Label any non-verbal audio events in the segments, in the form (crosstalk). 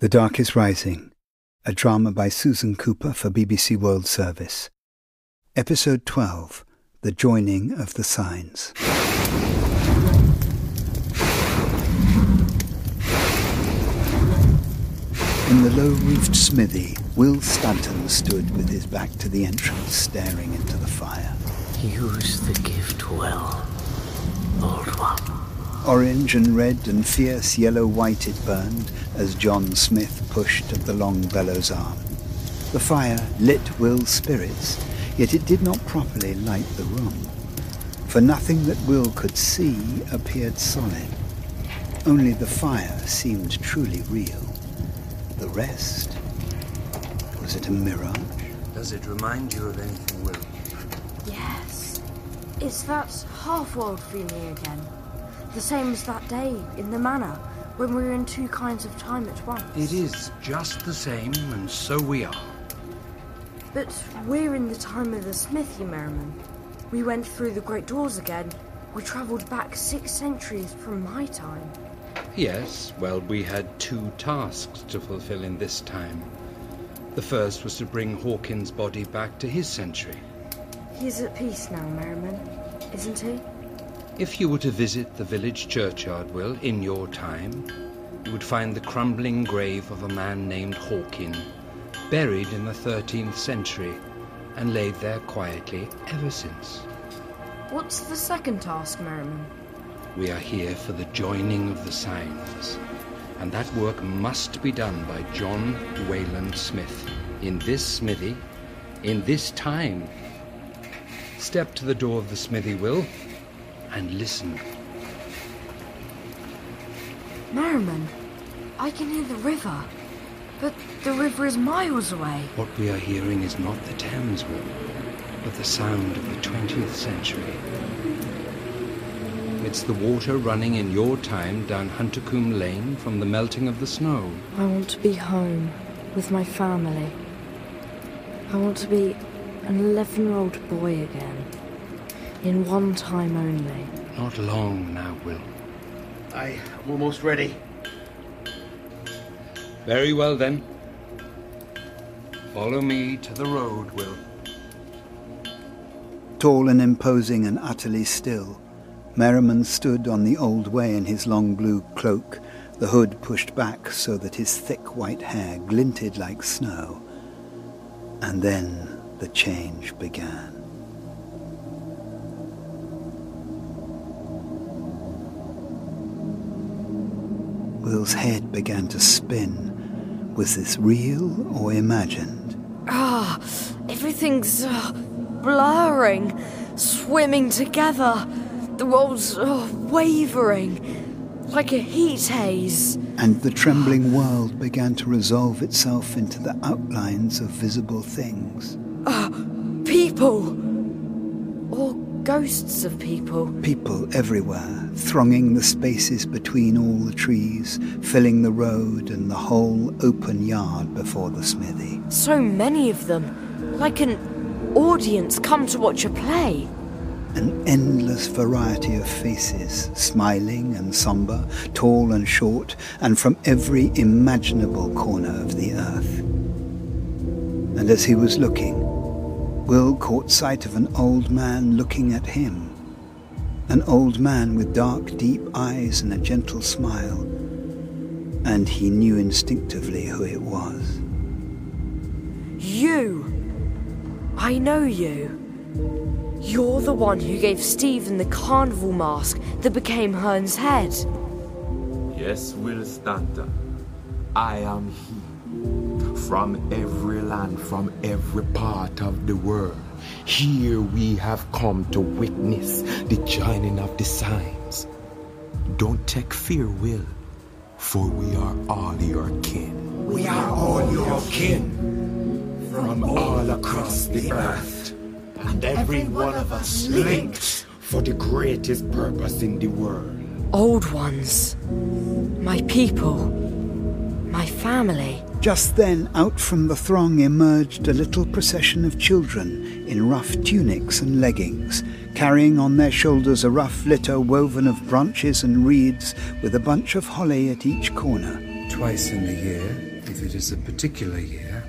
The Dark is Rising, a drama by Susan Cooper for BBC World Service. Episode 12 The Joining of the Signs. In the low roofed smithy, Will Stanton stood with his back to the entrance, staring into the fire. Use the gift well, old one. Orange and red and fierce yellow white it burned as John Smith pushed at the long bellows arm. The fire lit Will's spirits, yet it did not properly light the room. For nothing that Will could see appeared solid. Only the fire seemed truly real. The rest, was it a mirage? Does it remind you of anything, Will? Yes. It's that half-world feeling again. The same as that day in the manor when we were in two kinds of time at once. It is just the same, and so we are. But we're in the time of the Smithy Merriman. We went through the great doors again. We travelled back six centuries from my time. Yes, well, we had two tasks to fulfill in this time. The first was to bring Hawkin's body back to his century. He's at peace now, Merriman, isn't he? If you were to visit the village churchyard, Will, in your time, you would find the crumbling grave of a man named Hawkin, buried in the 13th century, and laid there quietly ever since. What's the second task, Merriman? We are here for the joining of the signs, and that work must be done by John Wayland Smith in this smithy, in this time. Step to the door of the smithy, Will, and listen. Merriman, I can hear the river. But the river is miles away. What we are hearing is not the Thames, Will, but the sound of the 20th century. It's the water running in your time down Huntercombe Lane from the melting of the snow. I want to be home with my family. I want to be an 11 year old boy again. In one time only. Not long now, Will. I am almost ready. Very well then. Follow me to the road, Will. Tall and imposing and utterly still, Merriman stood on the old way in his long blue cloak, the hood pushed back so that his thick white hair glinted like snow. And then the change began. Will's head began to spin. Was this real or imagined? Ah, everything's uh, blurring, swimming together. The world's uh, wavering, like a heat haze. And the trembling world began to resolve itself into the outlines of visible things. Uh, people. Ghosts of people. People everywhere, thronging the spaces between all the trees, filling the road and the whole open yard before the smithy. So many of them, like an audience come to watch a play. An endless variety of faces, smiling and somber, tall and short, and from every imaginable corner of the earth. And as he was looking, Will caught sight of an old man looking at him. An old man with dark, deep eyes and a gentle smile. And he knew instinctively who it was. You! I know you. You're the one who gave Stephen the carnival mask that became Herne's head. Yes, Will Stanton. I am he. From every land, from every part of the world. Here we have come to witness the joining of the signs. Don't take fear, Will, for we are all your kin. We are all your kin. From all across the earth. And every one of us linked for the greatest purpose in the world. Old ones. My people. My family. Just then, out from the throng emerged a little procession of children in rough tunics and leggings, carrying on their shoulders a rough litter woven of branches and reeds with a bunch of holly at each corner. Twice in the year, if it is a particular year,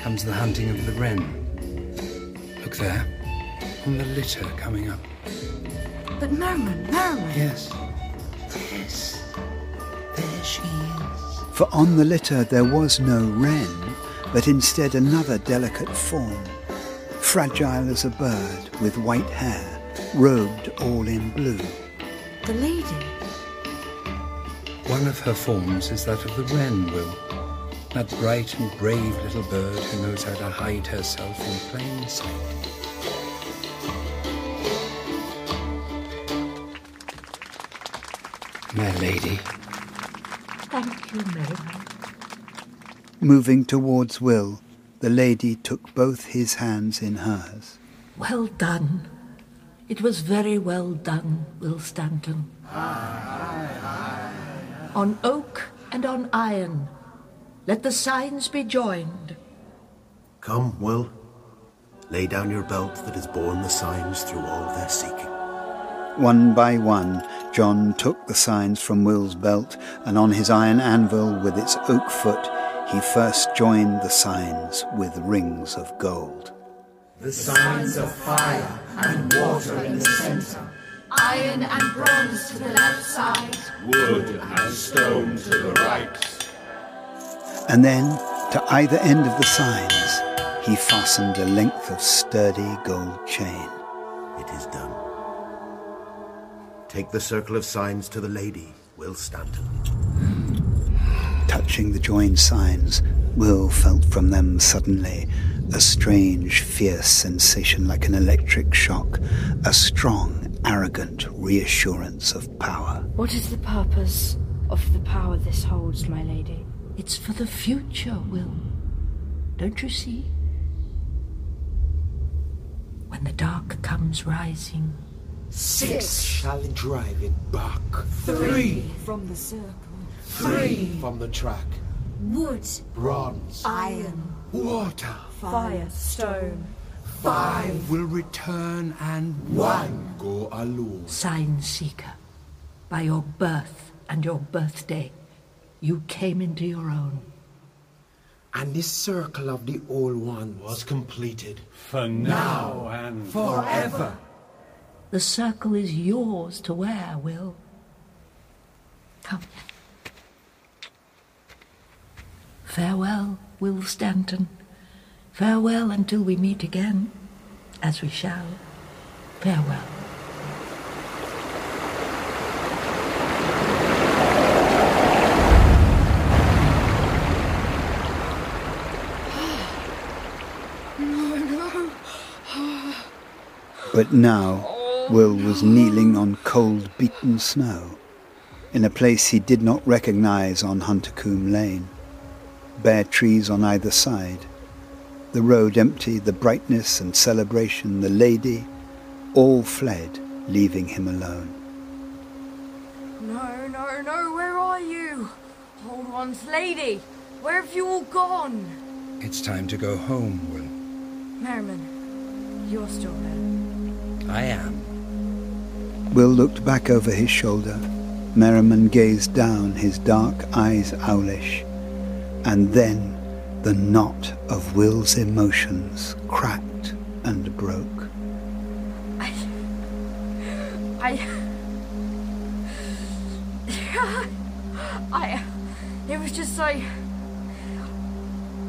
comes the hunting of the wren. Look there, on the litter coming up. But Merriman, Merriman. Yes. Yes. There she is. For on the litter there was no wren, but instead another delicate form, fragile as a bird with white hair, robed all in blue. The lady. One of her forms is that of the wren, Will. That bright and brave little bird who knows how to hide herself in plain sight. My lady, Thank you, Merriman. Moving towards Will, the lady took both his hands in hers. Well done. It was very well done, Will Stanton. On oak and on iron, let the signs be joined. Come, Will. Lay down your belt that has borne the signs through all their seeking. One by one, John took the signs from Will's belt, and on his iron anvil with its oak foot, he first joined the signs with rings of gold. The signs of fire and water in the center. Iron and bronze to the left side. Wood and stone to the right. And then, to either end of the signs, he fastened a length of sturdy gold chain. It is done. Take the circle of signs to the lady, Will Stanton. Touching the joined signs, Will felt from them suddenly a strange, fierce sensation like an electric shock, a strong, arrogant reassurance of power. What is the purpose of the power this holds, my lady? It's for the future, Will. Don't you see? When the dark comes rising, Six shall drive it back. Three from the circle. Three from the track. Wood, Bronze. iron, Water. fire, stone. Five will return and one go alone. sign seeker, by your birth and your birthday, you came into your own. And this circle of the old one was completed. For now and forever. The circle is yours to wear, Will. Come. Farewell, Will Stanton. Farewell until we meet again, as we shall. Farewell. But now, Will was kneeling on cold, beaten snow, in a place he did not recognize on Huntercombe Lane. Bare trees on either side, the road empty, the brightness and celebration, the lady, all fled, leaving him alone. No, no, no, where are you? Old one's lady, where have you all gone? it's time to go home, Will. Merriman, you're still there. I am. Will looked back over his shoulder. Merriman gazed down, his dark eyes owlish. And then the knot of Will's emotions cracked and broke. I. I. I. It was just like.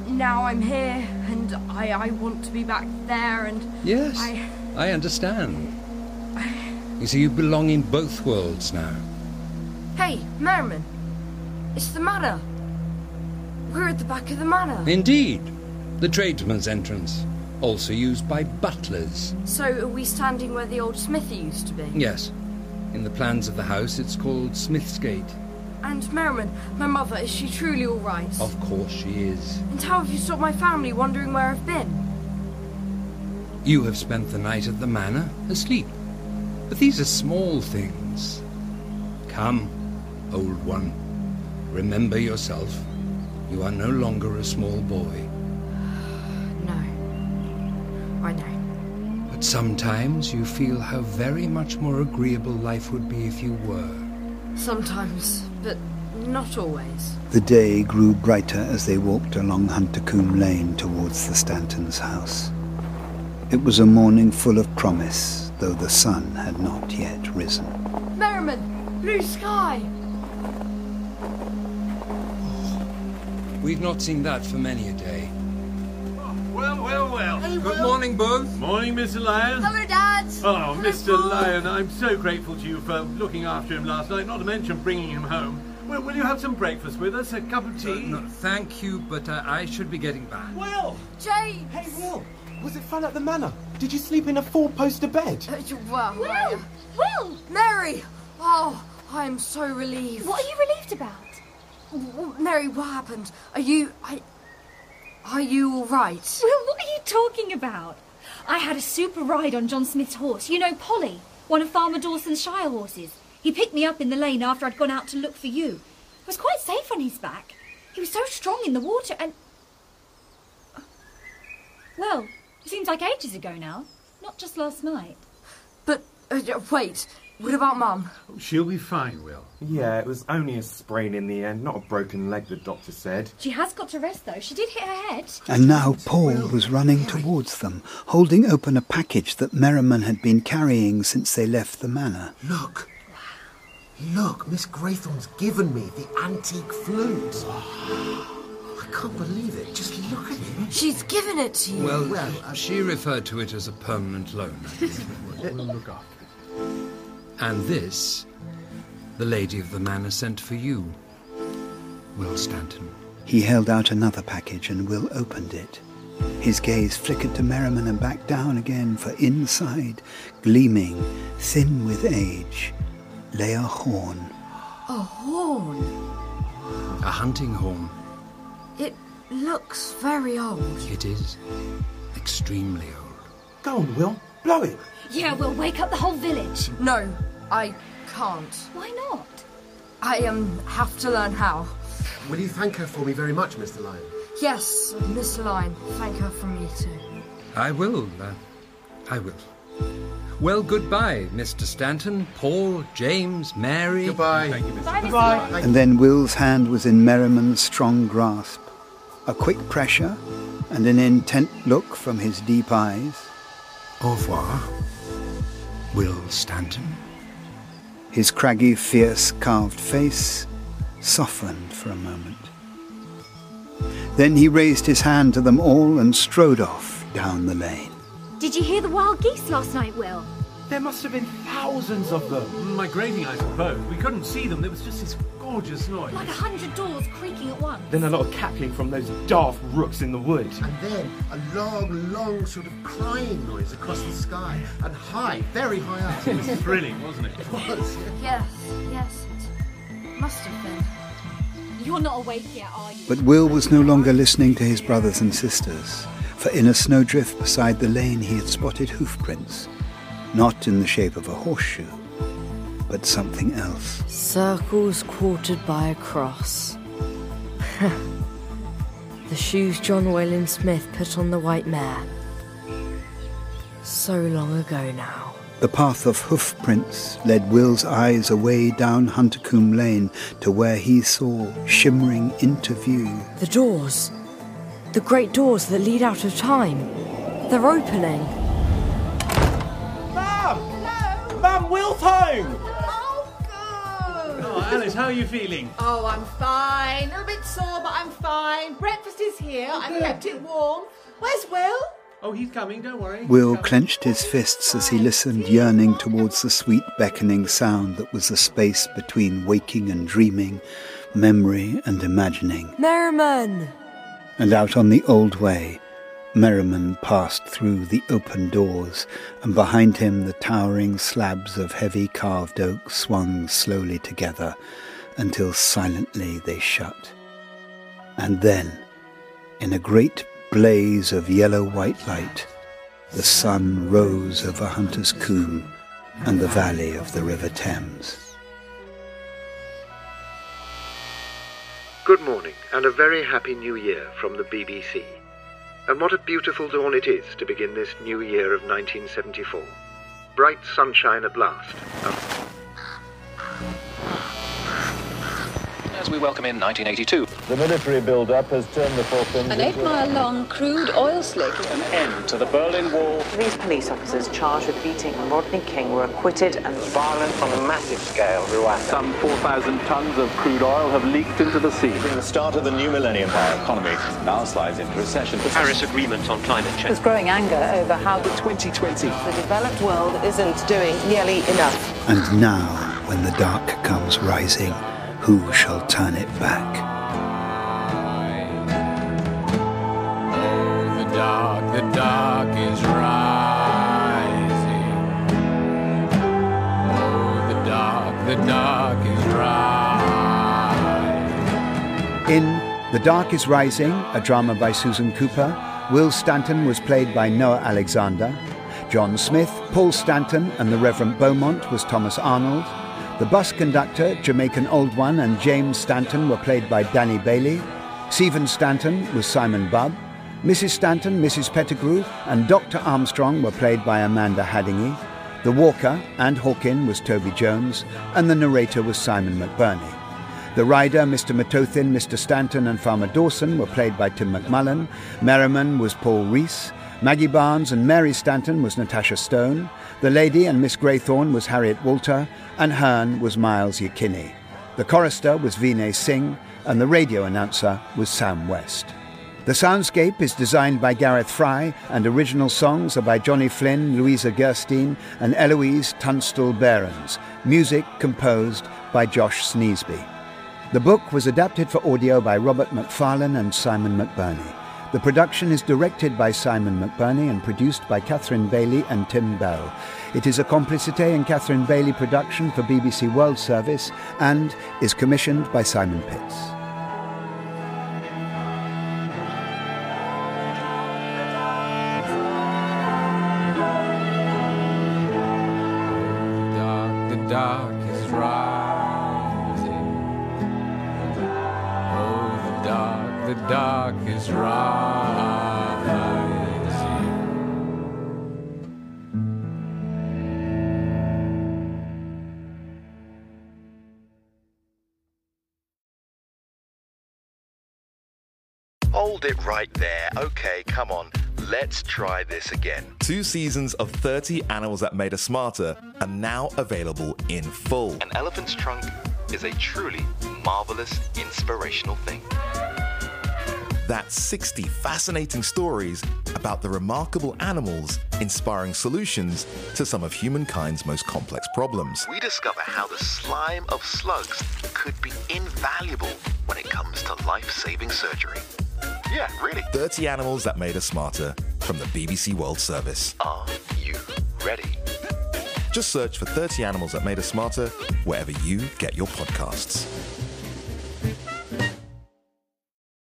Now I'm here, and I, I want to be back there, and. Yes, I. I understand. You see, you belong in both worlds now. Hey, Merriman! It's the manor! We're at the back of the manor. Indeed. The tradesman's entrance, also used by butlers. So, are we standing where the old smithy used to be? Yes. In the plans of the house, it's called Smith's Gate. And Merriman, my mother, is she truly all right? Of course she is. And how have you stopped my family wondering where I've been? You have spent the night at the manor, asleep. But these are small things. Come, old one. Remember yourself. You are no longer a small boy. (sighs) No. I know. But sometimes you feel how very much more agreeable life would be if you were. Sometimes, but not always. The day grew brighter as they walked along Huntercombe Lane towards the Stantons' house. It was a morning full of promise, though the sun had not yet risen. Merriman, blue sky. We've not seen that for many a day. Well, well, well. Good morning, both. Morning, Mr. Lyon. Hello, Dad. Oh, Mr. Lyon, I'm so grateful to you for looking after him last night, not to mention bringing him home. Well, will you have some breakfast with us? A cup of tea? No, thank you, but uh, I should be getting back. Will! James. Hey, Will! Was it fun at the manor? Did you sleep in a four-poster bed? Uh, you- well, Will! Will! Mary. Oh, I'm so relieved. What are you relieved about? Mary, what happened? Are you? I. Are you all right? Will, what are you talking about? I had a super ride on John Smith's horse. You know Polly, one of Farmer Dawson's Shire horses. He picked me up in the lane after I'd gone out to look for you. I was quite safe on his back. He was so strong in the water and. Well, it seems like ages ago now, not just last night. But uh, wait. What about Mum? She'll be fine, Will. Yeah, it was only a sprain in the end, not a broken leg, the doctor said. She has got to rest though. She did hit her head. And now Paul was running towards them, holding open a package that Merriman had been carrying since they left the manor. Look. Look, Miss Greythorne's given me the antique flute. (gasps) (gasps) I can't believe it. Just look at it. She's given it to you. Well, well she referred to it as a permanent loan. (laughs) We'll look after it. and this, the lady of the manor sent for you, Will Stanton. He held out another package and Will opened it. His gaze flickered to Merriman and back down again, for inside, gleaming, thin with age, lay a horn. A horn. A hunting horn. It looks very old. It is extremely old. Go on, Will. Blow it. Yeah, we'll wake up the whole village. No, I can't. Why not? I um have to learn how. Will you thank her for me very much, Mr. Lyon? Yes, Mr. Lyon. Thank her for me too. I will. Uh, I will. Well, goodbye, Mr. Stanton, Paul, James, Mary. Goodbye. Thank you, Mr. Bye, Mr. Bye. And then Will's hand was in Merriman's strong grasp. A quick pressure and an intent look from his deep eyes. Au revoir, Will Stanton. His craggy, fierce, carved face softened for a moment. Then he raised his hand to them all and strode off down the lane. Did you hear the wild geese last night, Will? There must have been thousands of them. Mm, Migrating, I suppose. We couldn't see them. There was just this gorgeous noise. Like a hundred doors creaking at once. Then a lot of cackling from those daft rooks in the wood. And then a long, long sort of crying noise across the sky. And high, very high up. (laughs) It was thrilling, wasn't it? It was, Yes, yes, it must have been. You're not awake yet, are you? But Will was no longer listening to his brothers and sisters, for in a snowdrift beside the lane he had spotted hoofprints, not in the shape of a horseshoe, but something else. Circles quartered by a cross. (laughs) the shoes John Wayland Smith put on the white mare. So long ago now. The path of hoofprints led Will's eyes away down Huntercombe Lane to where he saw, shimmering into view, The doors. The great doors that lead out of time. They're opening. Mum! Mum, Will's home! Oh, good. Oh, Alice, how are you feeling? Oh, I'm fine. A little bit sore, but I'm fine. Breakfast is here. Oh, I've kept it warm. Where's Will? Oh, he's coming, don't worry. Will He's coming. clenched his fists as he listened, yearning towards the sweet beckoning sound that was the space between waking and dreaming, memory and imagining. Merriman! And out on the old way, Merriman passed through the open doors, and behind him the towering slabs of heavy carved oak swung slowly together until silently they shut. And then, in a great blaze of yellow white light, the sun rose over Hunter's Combe and the valley of the River Thames. Good morning and a very happy new year from the BBC. And what a beautiful dawn it is to begin this new year of 1974. Bright sunshine at last. As we welcome in 1982. The military build-up has turned the Falklands An eight-mile-long crude oil slick. An end to the Berlin Wall. These police officers charged with beating Rodney King were acquitted and violence on a massive scale Rwanda. Some 4,000 tons of crude oil have leaked into the sea. The start of the new millennium, our economy now slides into recession. The Paris Agreement on climate change. There's growing anger over how the 2020 the developed world isn't doing nearly enough. And now, when the dark comes rising, who shall turn it back? The dark is rising. Oh, the dark is rising. In The Dark is Rising, a drama by Susan Cooper, Will Stanton was played by Noah Alexander. John Smith, Paul Stanton, and the Reverend Beaumont was Thomas Arnold. The bus conductor, Jamaican Old One, and James Stanton were played by Danny Bailey. Stephen Stanton was Simon Bubb. Mrs. Stanton, Mrs. Pettigrew, and Dr. Armstrong were played by Amanda Hadingue. The walker, and Hawkin, was Toby Jones, and the narrator was Simon McBurney. The rider, Mr. Mitothin, Mr. Stanton, and Farmer Dawson were played by Tim McMullan. Merriman was Paul Rhys. Maggie Barnes and Mary Stanton was Natasha Stone. The lady and Miss Greythorne was Harriet Walter, and Herne was Miles Yekinni. The chorister was Vinay Singh, and the radio announcer was Sam West. The soundscape is designed by Gareth Fry, and original songs are by Johnny Flynn, Louisa Gerstein, and Eloise Tunstall Behrens. Music composed by Josh Sneesby. The book was adapted for audio by Robert Macfarlane and Simon McBurney. The production is directed by Simon McBurney and produced by Catherine Bailey and Tim Bell. It is a Complicité and Catherine Bailey production for BBC World Service and is commissioned by Simon Pitts. Dark is rising. Oh, the dark, the dark is rising. Hold it right there. Okay, come on. Let's try this again. Two seasons of 30 Animals That Made Us Smarter are now available in full. An elephant's trunk is a truly marvelous, inspirational thing. That's 60 fascinating stories about the remarkable animals inspiring solutions to some of humankind's most complex problems. We discover how the slime of slugs could be invaluable when it comes to life saving surgery. Yeah, really. 30 Animals That Made Us Smarter from the BBC World Service. Are you ready? Just search for 30 Animals That Made Us Smarter wherever you get your podcasts.